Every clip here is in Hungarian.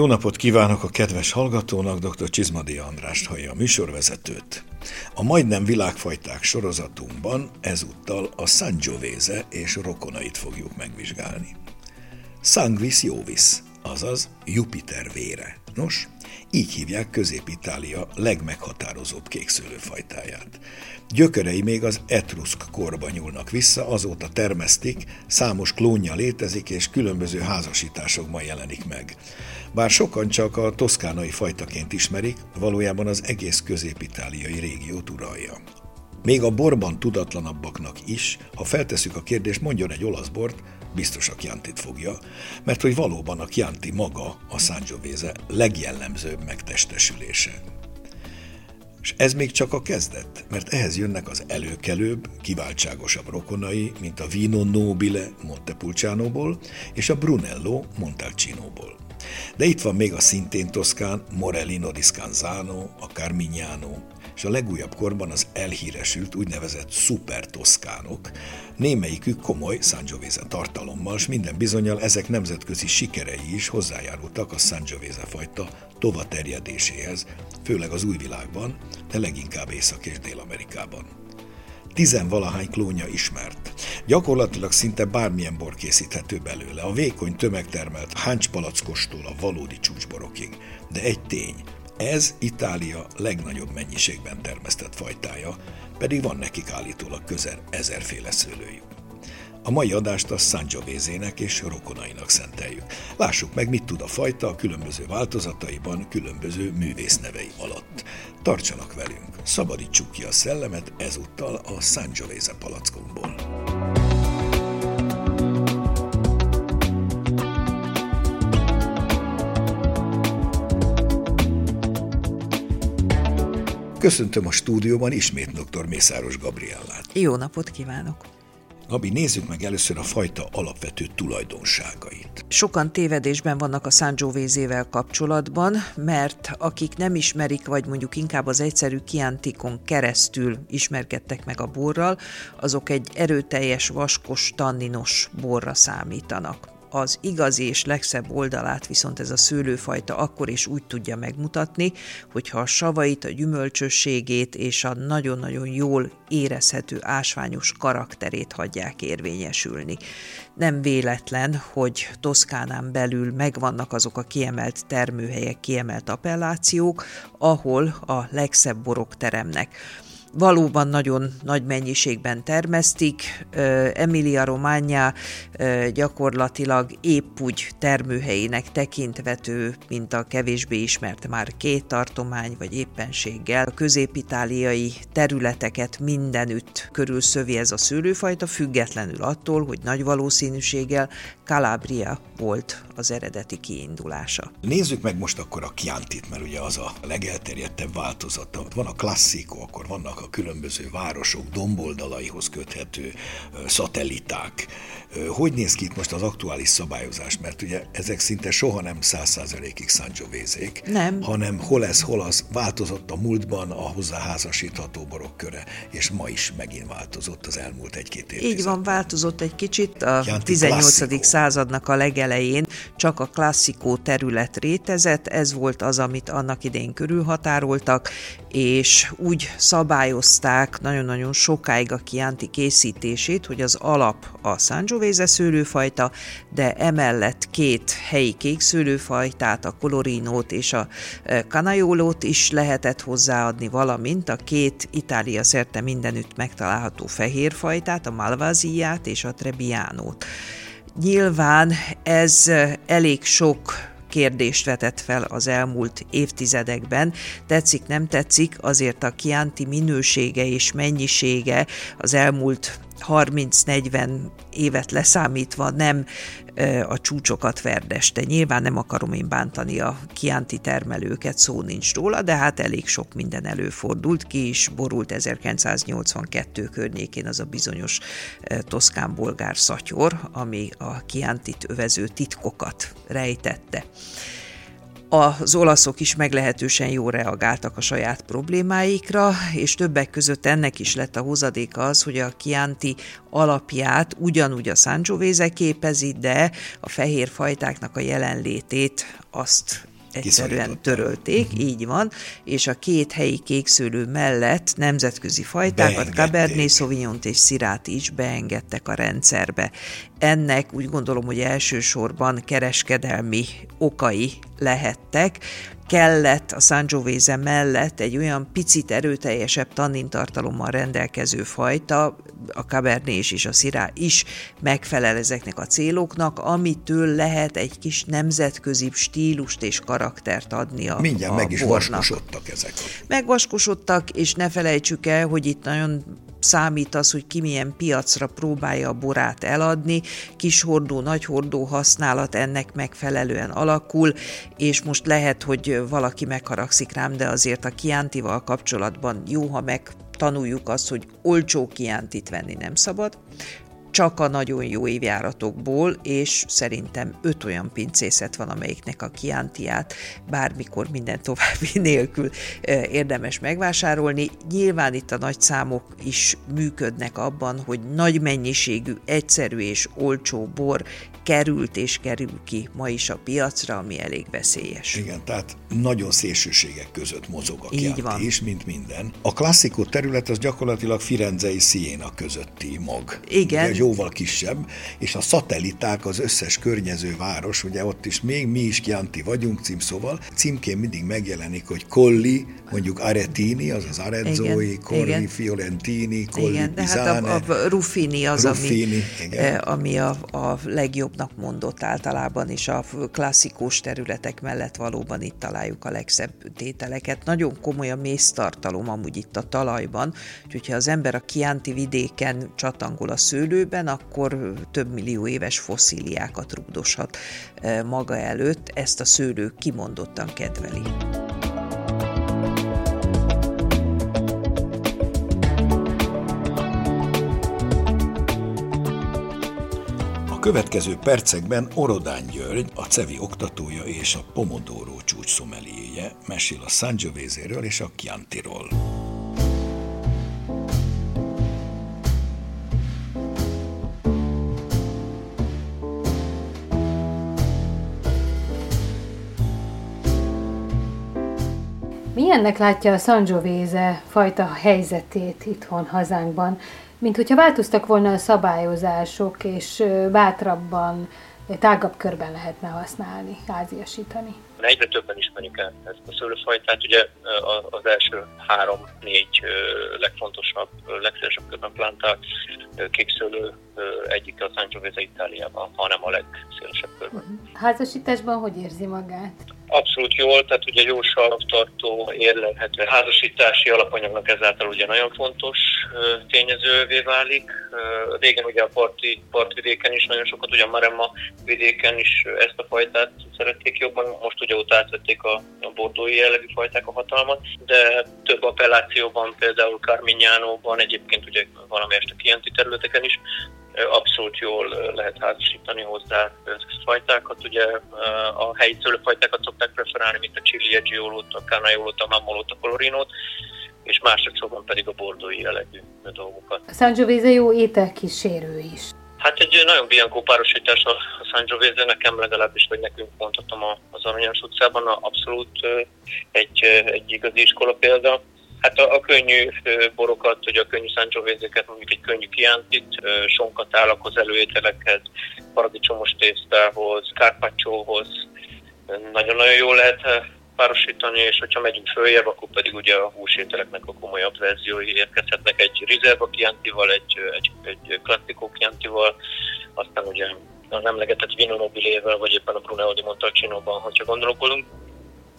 Jó napot kívánok a kedves hallgatónak, dr. Csizmadi Andrást hallja a műsorvezetőt. A majdnem világfajták sorozatunkban ezúttal a Sangiovese és rokonait fogjuk megvizsgálni. Sanguis Jovis, azaz Jupiter vére. Nos, így hívják Közép-Itália legmeghatározóbb kékszőlőfajtáját. Gyökerei még az etruszk korba nyúlnak vissza, azóta termesztik, számos klónja létezik, és különböző házasításokban jelenik meg. Bár sokan csak a toszkánai fajtaként ismerik, valójában az egész közép-itáliai régiót uralja. Még a borban tudatlanabbaknak is, ha feltesszük a kérdést, mondjon egy olasz bort, biztos a Chiantit fogja, mert hogy valóban a Chianti maga a Sangiovese legjellemzőbb megtestesülése. És ez még csak a kezdet, mert ehhez jönnek az előkelőbb, kiváltságosabb rokonai, mint a Vino Nobile Montepulcianoból és a Brunello Montalcinoból. De itt van még a szintén toszkán Morellino di Scanzano, a Carmignano, és a legújabb korban az elhíresült úgynevezett szuper toszkánok, némelyikük komoly Sangiovese tartalommal, és minden bizonyal ezek nemzetközi sikerei is hozzájárultak a Sangiovese fajta tovaterjedéséhez, főleg az új világban, de leginkább Észak- és Dél-Amerikában. Tizenvalahány klónja ismert. Gyakorlatilag szinte bármilyen bor készíthető belőle, a vékony tömegtermelt háncspalackostól a valódi csúcsborokig. De egy tény, ez Itália legnagyobb mennyiségben termesztett fajtája, pedig van nekik állítólag közel ezerféle szőlőjük. A mai adást a Sangiovese-nek és rokonainak szenteljük. Lássuk meg, mit tud a fajta a különböző változataiban, különböző művésznevei alatt. Tartsanak velünk, szabadítsuk ki a szellemet ezúttal a Sangiovese palackomból. Köszöntöm a stúdióban ismét dr. Mészáros Gabriellát. Jó napot kívánok! Gabi, nézzük meg először a fajta alapvető tulajdonságait. Sokan tévedésben vannak a Sangiovese-vel kapcsolatban, mert akik nem ismerik, vagy mondjuk inkább az egyszerű kiantikon keresztül ismerkedtek meg a borral, azok egy erőteljes, vaskos, tanninos borra számítanak az igazi és legszebb oldalát viszont ez a szőlőfajta akkor is úgy tudja megmutatni, hogyha a savait, a gyümölcsösségét és a nagyon-nagyon jól érezhető ásványos karakterét hagyják érvényesülni. Nem véletlen, hogy Toszkánán belül megvannak azok a kiemelt termőhelyek, kiemelt appellációk, ahol a legszebb borok teremnek valóban nagyon nagy mennyiségben termesztik. Emilia Romagna gyakorlatilag épp úgy termőhelyének tekintvető, mint a kevésbé ismert már két tartomány, vagy éppenséggel. A közép-itáliai területeket mindenütt körülszövi ez a szőlőfajta, függetlenül attól, hogy nagy valószínűséggel Calabria volt az eredeti kiindulása. Nézzük meg most akkor a Chiantit, mert ugye az a legelterjedtebb változata. Van a klasszikó, akkor vannak a különböző városok domboldalaihoz köthető szatelliták. Hogy néz ki itt most az aktuális szabályozás? Mert ugye ezek szinte soha nem száz százalékig Sangiovese-k, nem. hanem hol ez, hol az változott a múltban a hozzáházasítható borok köre, és ma is megint változott az elmúlt egy-két évtized. Így van, változott egy kicsit a Chianti 18. Klasszikó. századnak a legelején csak a klasszikó terület rétezett, ez volt az, amit annak idején körülhatároltak, és úgy szabályozták nagyon-nagyon sokáig a Chianti készítését, hogy az alap a Sangiovese szőlőfajta, de emellett két helyi kék szőlőfajtát, a Colorinót és a e, Canaiolót is lehetett hozzáadni, valamint a két Itália szerte mindenütt megtalálható fehérfajtát, a Malvasiát és a Trebbianót. Nyilván ez elég sok kérdést vetett fel az elmúlt évtizedekben. Tetszik, nem tetszik, azért a Chianti minősége és mennyisége az elmúlt 30-40 évet leszámítva nem a csúcsokat verdeste. Nyilván nem akarom én bántani a kianti termelőket, szó nincs róla, de hát elég sok minden előfordult. Ki is borult 1982 környékén az a bizonyos toszkán-bolgár szatyor, ami a kiantit övező titkokat rejtette. Az olaszok is meglehetősen jól reagáltak a saját problémáikra, és többek között ennek is lett a hozadéka az, hogy a Chianti alapját ugyanúgy a Sangiovese képezi, de a fehér fajtáknak a jelenlétét azt egyszerűen törölték, uh-huh. így van, és a két helyi kékszőlő mellett nemzetközi fajtákat, Cabernet sauvignon és Szirát is beengedtek a rendszerbe. Ennek úgy gondolom, hogy elsősorban kereskedelmi okai lehettek, kellett a Sangiovese mellett egy olyan picit erőteljesebb tannintartalommal rendelkező fajta, a Cabernet és a Syrah is megfelel ezeknek a céloknak, amitől lehet egy kis nemzetközi stílust és karaktert adni a Mindjárt a meg is bornak. vaskosodtak ezek. Megvaskosodtak, és ne felejtsük el, hogy itt nagyon számít az, hogy ki milyen piacra próbálja a borát eladni, kis hordó, nagy hordó használat ennek megfelelően alakul, és most lehet, hogy valaki megharagszik rám, de azért a kiántival kapcsolatban jó, ha meg tanuljuk azt, hogy olcsó kiántit venni nem szabad, csak a nagyon jó évjáratokból, és szerintem öt olyan pincészet van, amelyiknek a kiántiát bármikor minden további nélkül érdemes megvásárolni. Nyilván itt a nagy számok is működnek abban, hogy nagy mennyiségű, egyszerű és olcsó bor került és kerül ki ma is a piacra, ami elég veszélyes. Igen, tehát nagyon szélsőségek között mozog a Így van. is, mint minden. A klasszikó terület az gyakorlatilag Firenzei Siena közötti mag. Igen. Ugye, jóval kisebb, és a szatelliták az összes környező város, ugye ott is még mi is Chianti vagyunk címszóval, címkén mindig megjelenik, hogy Colli, mondjuk Aretini, azaz Arezzoi, Colli, Fiorentini, Colli, igen, Pisane, hát a, a Ruffini az, Ruffini, ami, igen. ami a, a legjobbnak mondott általában, és a klasszikus területek mellett valóban itt találjuk a legszebb tételeket. Nagyon komoly a mésztartalom amúgy itt a talajban, úgyhogy ha az ember a Chianti vidéken csatangol a szőlőben, akkor több millió éves fosszíliákat rugdoshat eh, maga előtt. Ezt a szőlő kimondottan kedveli. Következő percekben Orodán György, a CEVI oktatója és a Pomodoro csúcs szomeliéje mesél a Sangiovese-ről és a Chiantiról. Milyennek látja a Sangiovese fajta helyzetét itthon hazánkban, mint hogyha változtak volna a szabályozások, és bátrabban, tágabb körben lehetne használni, háziasítani? Egyre többen ismerik el ezt a szőlőfajtát. Ugye az első három-négy legfontosabb, legszélesebb körben plantált kékszőlő egyik a Sangiovese Itáliában, hanem a legszélesebb körben. Uh-huh. Házasításban hogy érzi magát? Abszolút jól, tehát ugye jó saroktartó, érlelhető házasítási alapanyagnak ezáltal ugye nagyon fontos tényezővé válik. Régen ugye a parti, partvidéken is nagyon sokat, ugye a Maremma vidéken is ezt a fajtát szerették jobban, most ugye ott átvették a, a bordói jellegű fajták a hatalmat, de több appellációban, például Carmignánóban, egyébként ugye valamelyest a kienti területeken is abszolút jól lehet házasítani hozzá fajtákat. Ugye a helyi szőlőfajtákat szokták preferálni, mint a chili eggiolót, a canaiolót, a mamolót, a colorinót, és másodszorban pedig a bordói jellegű dolgokat. A Sangiovese jó ételkísérő is. Hát egy nagyon bianco párosítás a Sangiovese, nekem legalábbis, vagy nekünk mondhatom az Aranyos utcában, abszolút egy, egy igazi iskola példa. Hát a, a könnyű borokat, hogy a könnyű Sangiovese-ket, mondjuk egy könnyű kiántit, sonkat állakhoz, előételekhez, paradicsomos tésztához, kárpácsóhoz, nagyon-nagyon jól lehet párosítani, és hogyha megyünk följebb, akkor pedig ugye a húsételeknek a komolyabb verziói érkezhetnek. Egy Rizerba kiantival, egy, egy, egy klasszikó kiantival, aztán ugye az emlegetett Vino Nobilével, vagy éppen a Brunello di Montalcino-ban, hogyha gondolkodunk,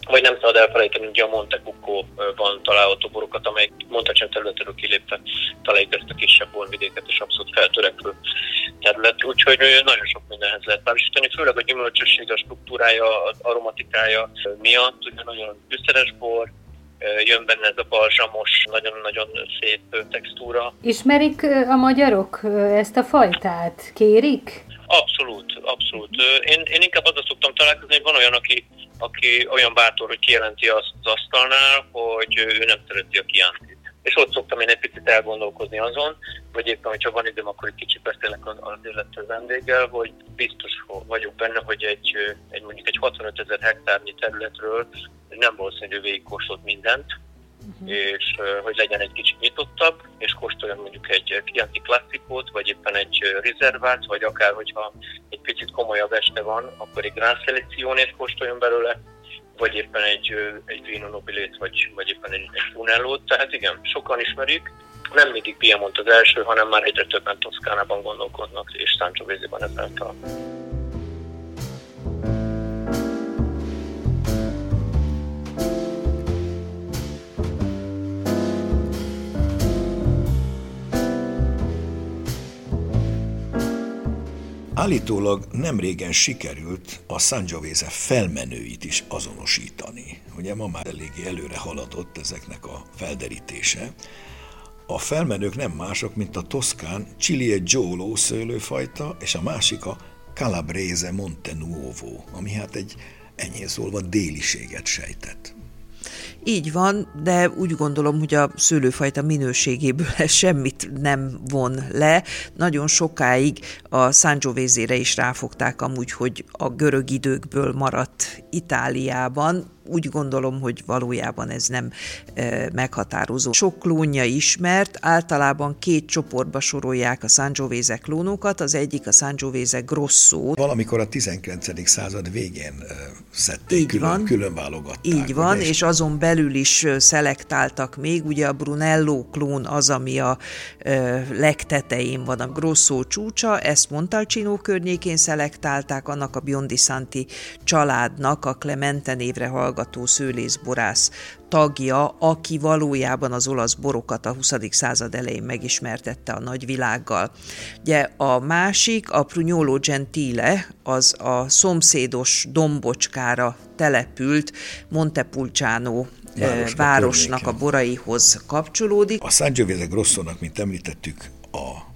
vagy nem szabad elfelejteni ugye a Monte Cucco-ban található borokat, amelyek Montalcino területéről kilépve találjuk ezt a kisebb borvidéket, és abszolút feltörekvő terület. Úgyhogy nagyon sok mindenhez lehet párosítani, főleg a gyümölcsösség, a struktúrája, az aromatikája miatt, ugye nagyon fűszeres bor, jön benne ez a balzsamos, nagyon-nagyon szép textúra. Ismerik a magyarok ezt a fajtát? Kérik? Abszolút, abszolút. Én, én inkább azzal szoktam találkozni, hogy van olyan, aki aki olyan bátor, hogy kijelenti azt az asztalnál, hogy ő nem szereti a kiántit. És ott szoktam én egy picit elgondolkozni azon, vagy éppen, hogyha van időm, akkor egy kicsit beszélek az, illető vendéggel, hogy biztos vagyok benne, hogy egy, egy mondjuk egy 65 ezer hektárnyi területről nem valószínű, hogy végigkóstolt mindent, uh-huh. és hogy legyen egy kicsit nyitottabb, és kóstoljon mondjuk egy Chianti klasszikót, vagy éppen egy rezervát, vagy akár, hogyha egy picit komolyabb este van, akkor egy Grand Seleccionét kóstoljon belőle, vagy éppen egy, egy Vino Nobilét, vagy, vagy éppen egy, egy Brunellót. Tehát igen, sokan ismerik, nem mindig Piemont az első, hanem már egyre többen Toszkánában gondolkodnak, és Sangiovese-ban ezáltal. Állítólag nem régen sikerült a Sangiovese felmenőit is azonosítani. Ugye ma már eléggé előre haladott ezeknek a felderítése. A felmenők nem mások, mint a toszkán Cilie Giolo szőlőfajta, és a másik a Calabrese Monte Nuovo, ami hát egy enyhén szólva déliséget sejtett. Így van, de úgy gondolom, hogy a szőlőfajta minőségéből semmit nem von le. Nagyon sokáig a Sangiovese-re is ráfogták amúgy, hogy a görög időkből maradt Itáliában, úgy gondolom, hogy valójában ez nem e, meghatározó. Sok klónja ismert, általában két csoportba sorolják a Sangiovese klónokat, az egyik a Sangiovese Grosso. Valamikor a 19. század végén szedték, Így külön, van. külön válogatták. Így van, ugye? és azon belül is szelektáltak még, ugye a Brunello klón az, ami a e, legtetején van, a Grosso csúcsa, ezt Montalcino környékén szelektálták, annak a Biondi Santi családnak a Clemente névre hallgató hallgató szőlészborász tagja, aki valójában az olasz borokat a 20. század elején megismertette a nagyvilággal. Ugye a másik, a Prugnolo Gentile, az a szomszédos dombocskára települt Montepulciano Városnak, városnak a boraihoz kapcsolódik. A Sangiovese Grossónak, mint említettük, a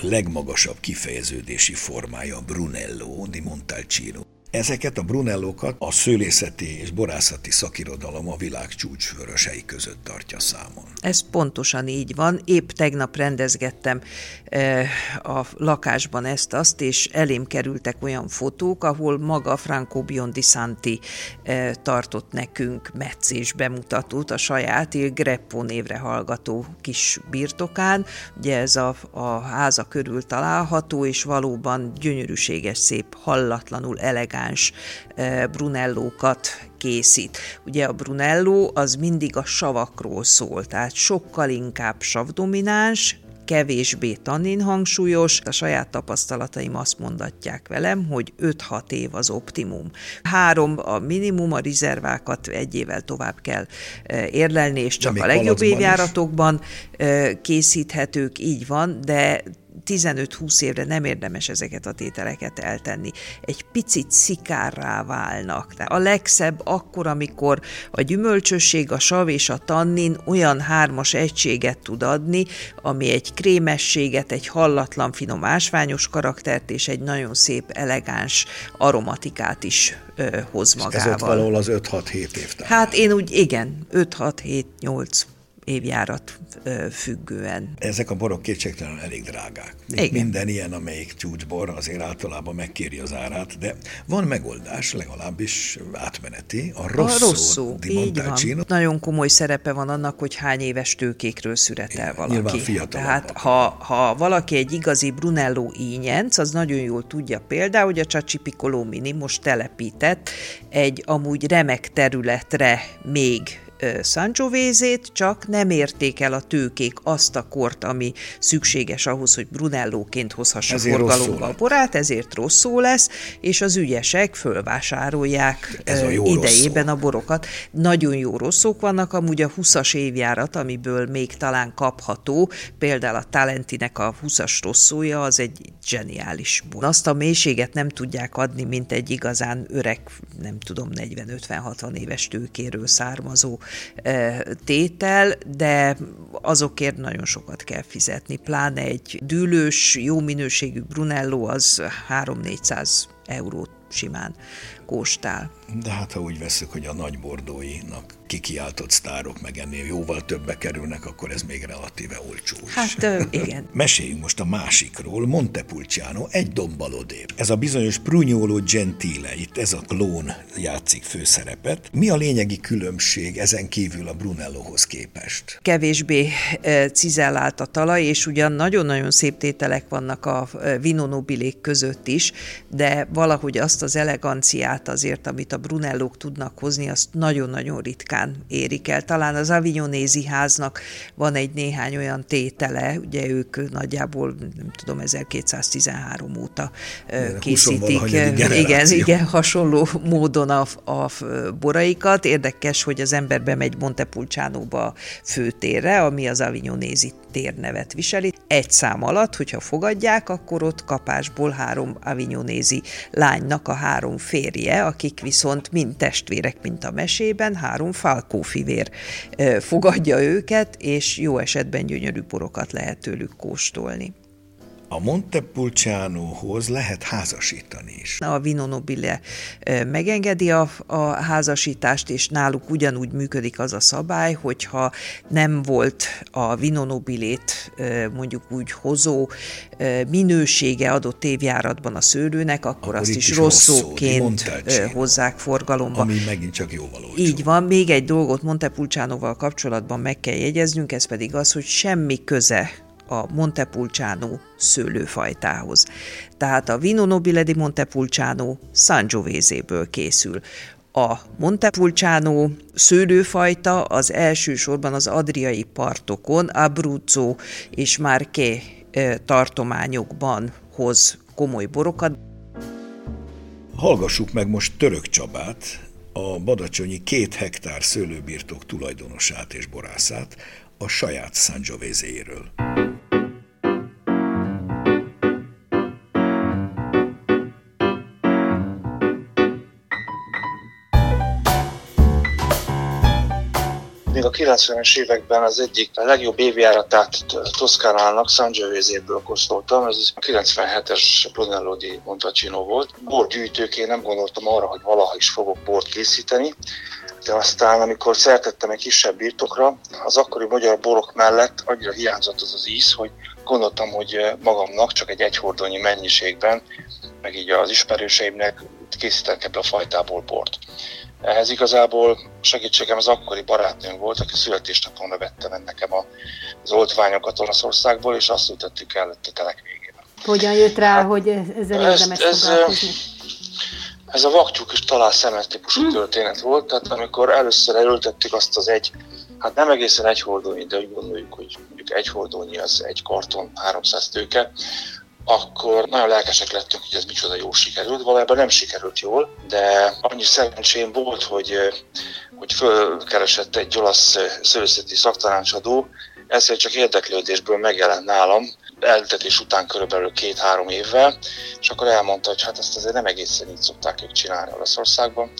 legmagasabb kifejeződési formája Brunello di Montalcino. Ezeket a Brunellókat a szőlészeti és borászati szakirodalom a világ csúcsvörösei között tartja számon. Ez pontosan így van. Épp tegnap rendezgettem eh, a lakásban ezt-azt, és elém kerültek olyan fotók, ahol maga Franco Biondi Santi eh, tartott nekünk meccés bemutatót a saját Il Greppo névre hallgató kis birtokán. Ugye ez a, a háza körül található, és valóban gyönyörűséges, szép, hallatlanul elegáns elegáns eh, brunellókat készít. Ugye a brunello az mindig a savakról szól, tehát sokkal inkább savdomináns, kevésbé tannin hangsúlyos. A saját tapasztalataim azt mondatják velem, hogy 5-6 év az optimum. Három a minimum, a rezervákat egy évvel tovább kell eh, érlelni, és csak a legjobb évjáratokban is. Eh, készíthetők, így van, de 15-20 évre nem érdemes ezeket a tételeket eltenni. Egy picit szikárrá válnak. De a legszebb akkor, amikor a gyümölcsösség, a sav és a tannin olyan hármas egységet tud adni, ami egy krémességet, egy hallatlan finom ásványos karaktert és egy nagyon szép, elegáns aromatikát is ö, hoz magával. Ez ott valahol az 5-6-7 év. Hát én úgy, igen, 5-6-7-8 évjárat függően. Ezek a borok kétségtelenül elég drágák. Igen. Minden ilyen, amelyik csúcsbor azért általában megkéri az árát, de van megoldás, legalábbis átmeneti. A Rosso, a Rosso di Montalcino. Nagyon komoly szerepe van annak, hogy hány éves tőkékről szüretel valaki. Nyilván fiatal. Tehát ha, ha valaki egy igazi Brunello ínyenc, az nagyon jól tudja például, hogy a Csaci Piccolo Mini most telepített egy amúgy remek területre még Sangiovese-t, csak nem érték el a tőkék azt a kort, ami szükséges ahhoz, hogy Brunellóként hozhassa ezért forgalomba a borát, ezért rosszul lesz, és az ügyesek fölvásárolják Ez a jó idejében rosszó. a borokat. Nagyon jó rosszok vannak, amúgy a 20-as évjárat, amiből még talán kapható, például a Talentinek a 20-as rosszója, az egy zseniális bor. Azt a mélységet nem tudják adni, mint egy igazán öreg, nem tudom, 40-50-60 éves tőkéről származó tétel, de azokért nagyon sokat kell fizetni. Pláne egy dűlős, jó minőségű Brunello az 3-400 eurót simán kóstál. De hát ha úgy veszük, hogy a nagy bordóinak kikiáltott sztárok meg ennél jóval többe kerülnek, akkor ez még relatíve olcsó is. Hát igen. Meséljünk most a másikról, Montepulciano, egy dombbal odébb. Ez a bizonyos Prugnolo Gentile, itt ez a klón játszik főszerepet. Mi a lényegi különbség ezen kívül a Brunellohoz képest? Kevésbé cizellált a talaj, és ugyan nagyon-nagyon szép tételek vannak a vinonobilék között is, de valahogy azt az eleganciát azért, amit a Brunellók tudnak hozni, azt nagyon-nagyon ritkán érik el. Talán az Avignonézi háznak van egy néhány olyan tétele, ugye ők nagyjából, nem tudom, 1213 óta igen, készítik. Igen, igen, hasonló módon a, a boraikat. Érdekes, hogy az ember bemegy Montepulciánóba főtérre, ami az Avignonézi térnevet viseli. Egy szám alatt, hogyha fogadják, akkor ott kapásból három Avignonézi lánynak a három férje, akik viszont mind testvérek, mint a mesében, három Falkó fivér fogadja őket, és jó esetben gyönyörű borokat lehet tőlük kóstolni. A Montepulcianohoz lehet házasítani is. A Vino Nobile megengedi a, a házasítást, és náluk ugyanúgy működik az a szabály, hogyha nem volt a Vino Nobilét mondjuk úgy hozó minősége adott évjáratban a szőlőnek, akkor, akkor azt is, is rosszóként hozzák forgalomba. Ami megint csak jóval olcsó. Így van. Még egy dolgot Montepulcianoval kapcsolatban meg kell jegyeznünk, ez pedig az, hogy semmi köze a Montepulciano szőlőfajtához. Tehát a Vino Nobile di Montepulciano Sangiovese-ből készül. A Montepulciano szőlőfajta az elsősorban az adriai partokon, Abruzzo és Marche tartományokban hoz komoly borokat. Hallgassuk meg most Török Csabát, a Badacsonyi két hektár szőlőbirtok tulajdonosát és borászát a saját Sangiovese-ről. 90-es években az egyik a legjobb évjáratát Toszkánának Sangiovese-ből kóstoltam, ez a 97-es Brunello di Montalcino volt. Borgyűjtőként nem gondoltam arra, hogy valaha is fogok bort készíteni, de aztán, amikor szertettem egy kisebb birtokra, az akkori magyar borok mellett annyira hiányzott az az íz, hogy gondoltam, hogy magamnak csak egy egyhordónyi mennyiségben, meg így az ismerőseimnek készítenek ebből a fajtából bort. Ehhez igazából segítségem az akkori barátnőm volt, aki születésnapomra vette meg nekem az oltványokat Olaszországból, és azt ültettük el a telek végén. Hogyan jött rá, hát, hogy ezzel érdemes ez, foglalkozni? Ez a vaktyúk és talál szemet típusú hmm. történet volt, tehát amikor először elültettük azt az egy, hát nem egészen egy hordónyi, de úgy gondoljuk, hogy mondjuk egy hordónyi az egy karton 300 tőke, akkor nagyon lelkesek lettünk, hogy ez micsoda jó sikerült. Valójában nem sikerült jól, de annyi szerencsém volt, hogy, hogy fölkeresett egy olasz szőszeti szaktanácsadó, ezért csak érdeklődésből megjelent nálam, eltetés után körülbelül két-három évvel, és akkor elmondta, hogy hát ezt azért nem egészen így szokták ők csinálni Olaszországban,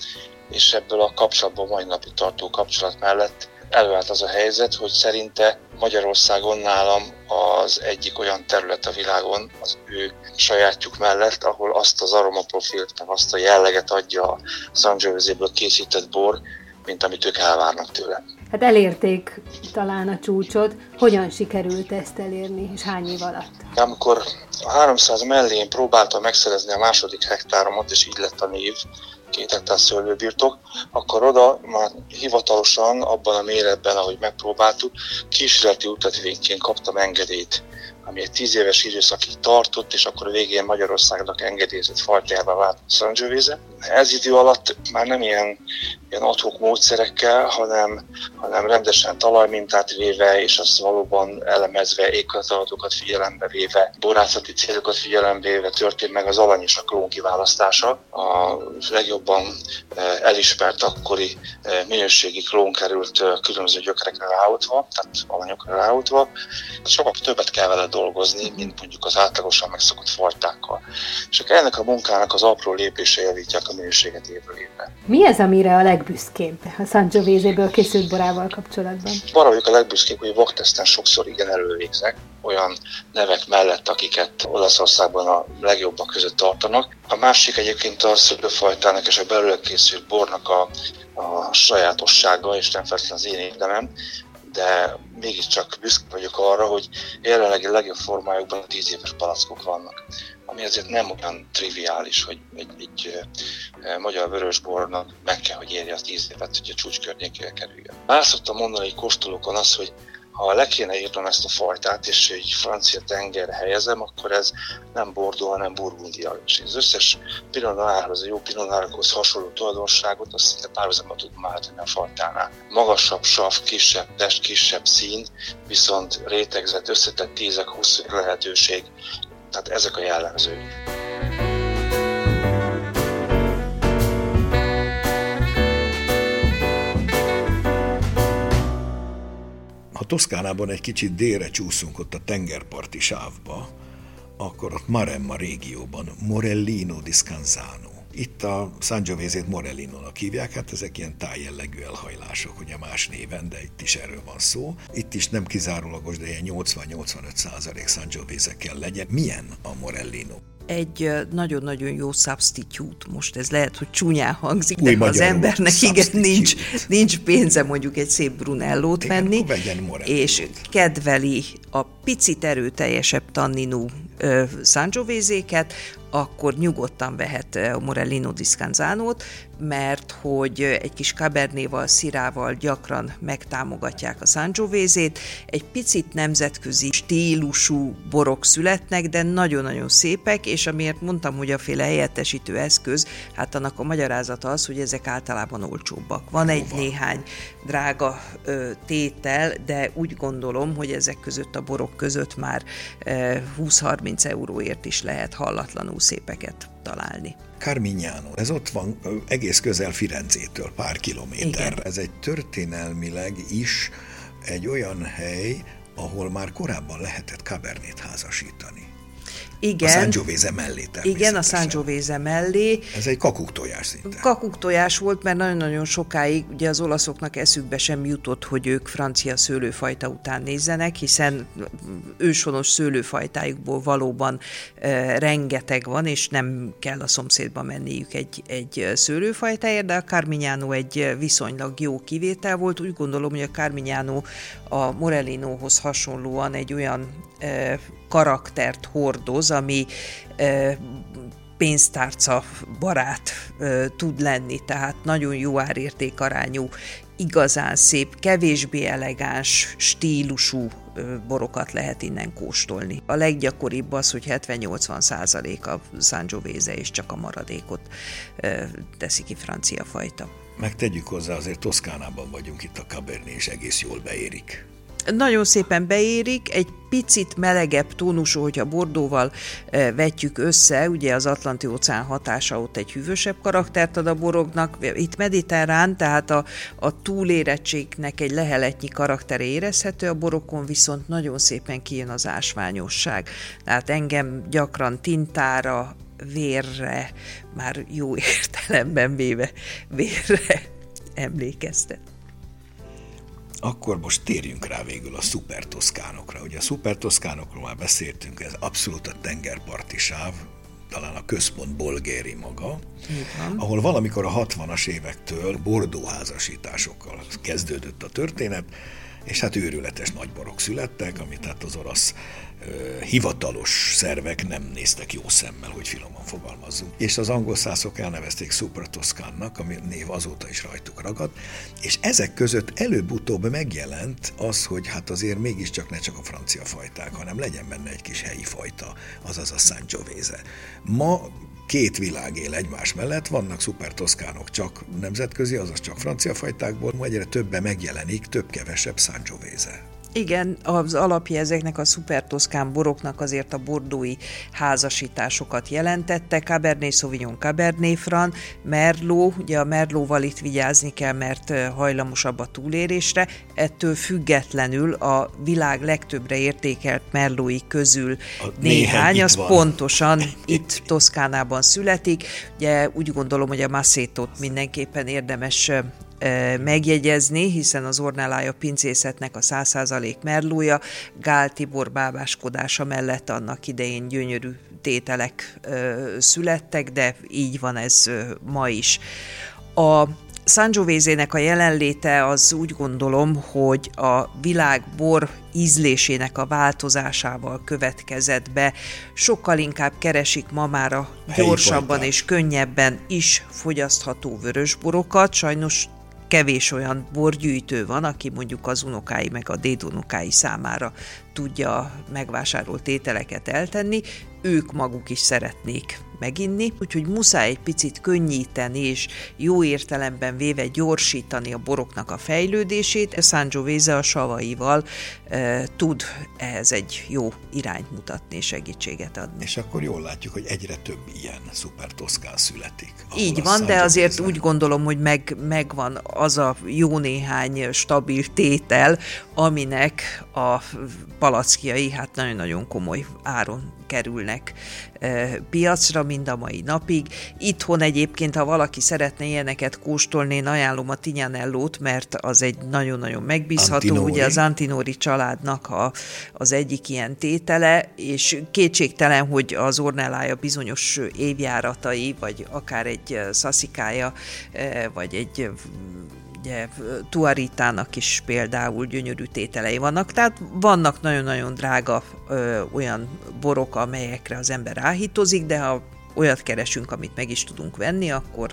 és ebből a kapcsolatban mai napig tartó kapcsolat mellett előállt az a helyzet, hogy szerinte Magyarországon nálam az egyik olyan terület a világon az ő sajátjuk mellett, ahol azt az aromaprofilt, meg azt a jelleget adja a Sangiovese-ből készített bor, mint amit ők elvárnak tőle. Hát elérték talán a csúcsot. Hogyan sikerült ezt elérni, és hány év alatt? Amikor a 300 mellé én próbáltam megszerezni a második hektáromat, és így lett a név, két hektár szőlőbirtok, akkor oda már hivatalosan abban a méretben, ahogy megpróbáltuk, kísérleti utatvényként kaptam engedélyt ami egy tíz éves időszakig tartott, és akkor a végén Magyarországnak engedélyezett fajtájába vált Sangiovese. Ez idő alatt már nem ilyen, ilyen adhok módszerekkel, hanem, hanem rendesen talajmintát véve, és azt valóban elemezve, éghajlatadatokat figyelembe véve, borászati célokat figyelembe véve történt meg az alany és a klón kiválasztása. A legjobban eh, elismert akkori eh, minőségi klón került eh, különböző gyökerekre ráutva, tehát alanyokra ráutva. Sokkal többet kell vele dolgozni, mint mondjuk az átlagosan megszokott fajtákkal. És ennek a munkának az apró lépése javítják a minőséget évről évre. Mi ez, amire a legbüszkébb a Sangiovese-ből készült borával kapcsolatban? Arra vagyok a legbüszkébb, hogy a vakteszten sokszor igen elővégzek, olyan nevek mellett, akiket Olaszországban a legjobbak között tartanak. A másik egyébként a szülőfajtának és a belőle készült bornak a, a sajátossága, és nem feltétlenül az én érdemem, de mégiscsak büszke vagyok arra, hogy jelenlegi legjobb formájukban a 10 éves palackok vannak ami azért nem olyan triviális, hogy egy, egy e, magyar vörösbornak meg kell, hogy érje az 10 évet, hogy a csúcs környékére kerüljön. Már szoktam mondani egy kóstolókon az, hogy ha le kéne írnom ezt a fajtát, és egy francia tengerre helyezem, akkor ez nem Bordó, hanem Burgundia. És az összes pinonárhoz, a jó pinonárhoz hasonló tulajdonságot, azt szinte párhuzamban tudom állítani a fajtánál. Magasabb sav, kisebb test, kisebb szín, viszont rétegzett, összetett tízek, hosszú lehetőség, tehát ezek a jellemzők. Ha Toszkánában egy kicsit délre csúszunk ott a tengerparti sávba, akkor ott Maremma régióban Morellino di Scanzano. Itt a Sangiovese-t Morellino-nak hívják, hát ezek ilyen tájjellegű elhajlások, ugye más néven, de itt is erről van szó. Itt is nem kizárólagos, de ilyen 80-85 százalék Sangiovese kell legyen. Milyen a Morellino? egy nagyon-nagyon jó substitute. Most ez lehet, hogy csúnyán hangzik, Új de az embernek igen, nincs, nincs pénze mondjuk egy szép brunellót igen, venni, és kedveli a picit erőteljesebb tanninú Sangiovese-ket, akkor nyugodtan vehet Morellino di Scanzánót, mert hogy egy kis Cabernéval, szirával gyakran megtámogatják a Sangiovese-t. Egy picit nemzetközi stílusú borok születnek, de nagyon-nagyon szépek, és amiért mondtam, hogy a féle helyettesítő eszköz, hát annak a magyarázata az, hogy ezek általában olcsóbbak. Van egy néhány drága ö, tétel, de úgy gondolom, hogy ezek között a borok között már 20-30 euróért is lehet hallatlanul szépeket találni. Carmignano, ez ott van egész közel Firenzétől, pár kilométer. Ez egy történelmileg is egy olyan hely, ahol már korábban lehetett Cabernet házasítani. Igen. A Sangiovese mellé Igen, a Sangiovese mellé. Ez egy kakuktojás szinte. Kakuktojás volt, mert nagyon-nagyon sokáig ugye az olaszoknak eszükbe sem jutott, hogy ők francia szőlőfajta után nézzenek, hiszen őshonos szőlőfajtájukból valóban e, rengeteg van, és nem kell a szomszédba menniük egy, egy szőlőfajtáért, de a Carmignano egy viszonylag jó kivétel volt. Úgy gondolom, hogy a Carmignano a Morellinohoz hasonlóan egy olyan e, karaktert hordoz, ami pénztárca barát tud lenni, tehát nagyon jó árértékarányú, igazán szép, kevésbé elegáns, stílusú borokat lehet innen kóstolni. A leggyakoribb az, hogy 70-80 százalék a Sangiovese, és csak a maradékot teszi ki francia fajta. Megtegyük hozzá, azért Toszkánában vagyunk itt a Cabernet, és egész jól beérik nagyon szépen beérik, egy picit melegebb tónusú, hogyha bordóval e, vetjük össze, ugye az Atlanti óceán hatása ott egy hűvösebb karaktert ad a boroknak, itt mediterrán, tehát a, a túlérettségnek egy leheletnyi karaktere érezhető, a borokon viszont nagyon szépen kijön az ásványosság. Tehát engem gyakran tintára, vérre, már jó értelemben véve vérre emlékeztet. Akkor most térjünk rá végül a szupertoszkánokra. Ugye a szupertoszkánokról már beszéltünk, ez abszolút a tengerparti sáv, talán a központ bolgéri maga, Igen. ahol valamikor a 60-as évektől bordóházasításokkal kezdődött a történet, és hát őrületes nagyborok születtek, amit hát az orosz hivatalos szervek nem néztek jó szemmel, hogy finoman fogalmazzunk. És az angol szászok elnevezték Supra Toscánnak, ami név azóta is rajtuk ragad, és ezek között előbb-utóbb megjelent az, hogy hát azért mégiscsak ne csak a francia fajták, hanem legyen benne egy kis helyi fajta, azaz a Sangiovese. Ma két világ él egymás mellett, vannak szupertoszkánok csak nemzetközi, azaz csak francia fajtákból, egyre többen megjelenik, több-kevesebb Sangiovese. Igen, az alapja ezeknek a szupertoszkán boroknak azért a bordói házasításokat jelentette. Cabernet Sauvignon, Cabernet Franc, Merlot, ugye a Merlóval itt vigyázni kell, mert hajlamosabb a túlérésre. Ettől függetlenül a világ legtöbbre értékelt Merlói közül a néhány, az van. pontosan itt Toszkánában születik. Ugye úgy gondolom, hogy a Massétot mindenképpen érdemes megjegyezni, hiszen az Ornelája pincészetnek a 100% merlója Gál Tibor bábáskodása mellett annak idején gyönyörű tételek születtek, de így van ez ma is. A Sangiovese-nek a jelenléte az úgy gondolom, hogy a világ bor ízlésének a változásával következett be. Sokkal inkább keresik ma már a gyorsabban és könnyebben is fogyasztható vörösborokat. Sajnos kevés olyan borgyűjtő van, aki mondjuk az unokái meg a dédunokái számára tudja megvásárolt ételeket eltenni, ők maguk is szeretnék meginni, úgyhogy muszáj egy picit könnyíteni és jó értelemben véve gyorsítani a boroknak a fejlődését. A Sangiovese a savaival e, tud ehhez egy jó irányt mutatni és segítséget adni. És akkor jól látjuk, hogy egyre több ilyen szuper toszkán születik. Így van, de azért úgy gondolom, hogy meg, megvan az a jó néhány stabil tétel, aminek a palackjai hát nagyon-nagyon komoly áron kerülnek piacra mind a mai napig. Itthon egyébként, ha valaki szeretne ilyeneket kóstolni, én ajánlom a Tignanellót, mert az egy nagyon-nagyon megbízható, Antinori. ugye az Antinori családnak a, az egyik ilyen tétele, és kétségtelen, hogy az Ornellája bizonyos évjáratai, vagy akár egy szaszikája, vagy egy ugye Tuaritának is például gyönyörű tételei vannak, tehát vannak nagyon-nagyon drága ö, olyan borok, amelyekre az ember áhítozik, de ha olyat keresünk, amit meg is tudunk venni, akkor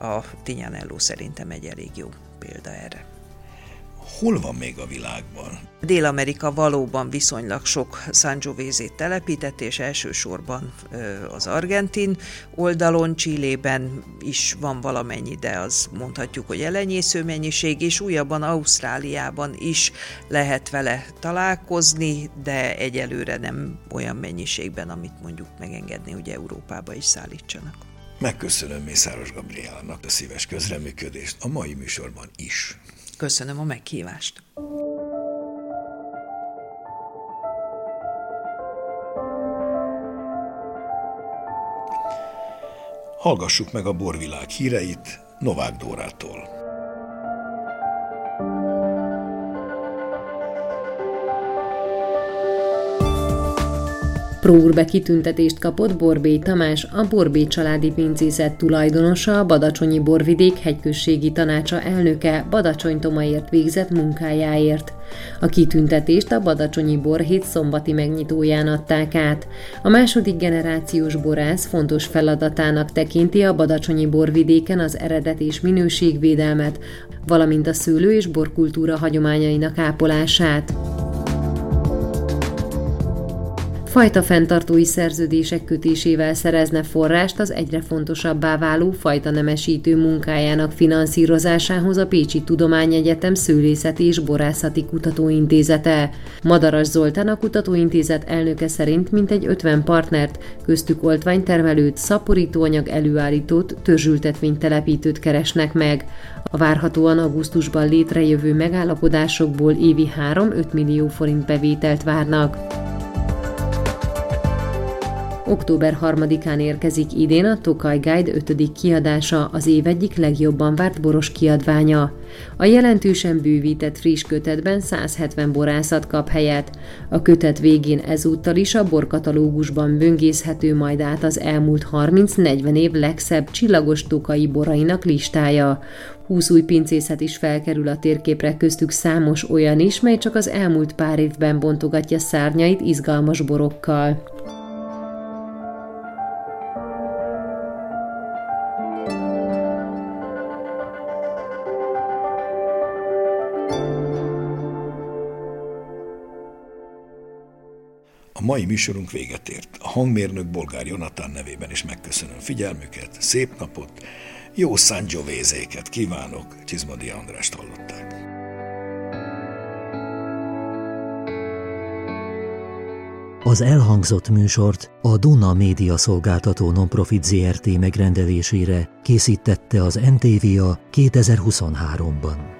a Tignanello szerintem egy elég jó példa erre hol van még a világban? Dél-Amerika valóban viszonylag sok Sangiovese-t telepített, és elsősorban az argentin oldalon, Csillében is van valamennyi, de az mondhatjuk, hogy elenyésző mennyiség, és újabban Ausztráliában is lehet vele találkozni, de egyelőre nem olyan mennyiségben, amit mondjuk megengedni, hogy Európába is szállítsanak. Megköszönöm Mészáros Gabriának a szíves közreműködést a mai műsorban is. Köszönöm a meghívást. Hallgassuk meg a borvilág híreit Novák Dórától. Próurbe kitüntetést kapott Borbély Tamás, a Borbély családi pincészet tulajdonosa, a Badacsonyi Borvidék hegyközségi tanácsa elnöke Badacsony Tomaért végzett munkájáért. A kitüntetést a Badacsonyi Borhét szombati megnyitóján adták át. A második generációs borász fontos feladatának tekinti a Badacsonyi borvidéken az eredet és minőségvédelmet, valamint a szőlő és borkultúra hagyományainak ápolását. Fajta fenntartói szerződések kötésével szerezne forrást az egyre fontosabbá váló fajta nemesítő munkájának finanszírozásához a Pécsi Tudományegyetem Szőlészeti és Borászati Kutatóintézete. Madaras Zoltán a kutatóintézet elnöke szerint mintegy 50 partnert, köztük oltványtermelőt, szaporítóanyag előállítót, törzsültetvénytelepítőt keresnek meg. A várhatóan augusztusban létrejövő megállapodásokból évi 3-5 millió forint bevételt várnak. Október 3-án érkezik idén a Tokaj Guide 5. kiadása, az év egyik legjobban várt boros kiadványa. A jelentősen bővített friss kötetben 170 borászat kap helyet. A kötet végén ezúttal is a borkatalógusban böngészhető majd át az elmúlt 30-40 év legszebb csillagos tokai borainak listája. 20 új pincészet is felkerül a térképre, köztük számos olyan is, mely csak az elmúlt pár évben bontogatja szárnyait izgalmas borokkal. A mai műsorunk véget ért. A hangmérnök Bolgár Jonatán nevében is megköszönöm figyelmüket, szép napot, jó Sangiovese-ket kívánok, Csizmadi Andrást hallották. Az elhangzott műsort a Duna Média Szolgáltató Nonprofit ZRT megrendelésére készítette az NTVA 2023-ban.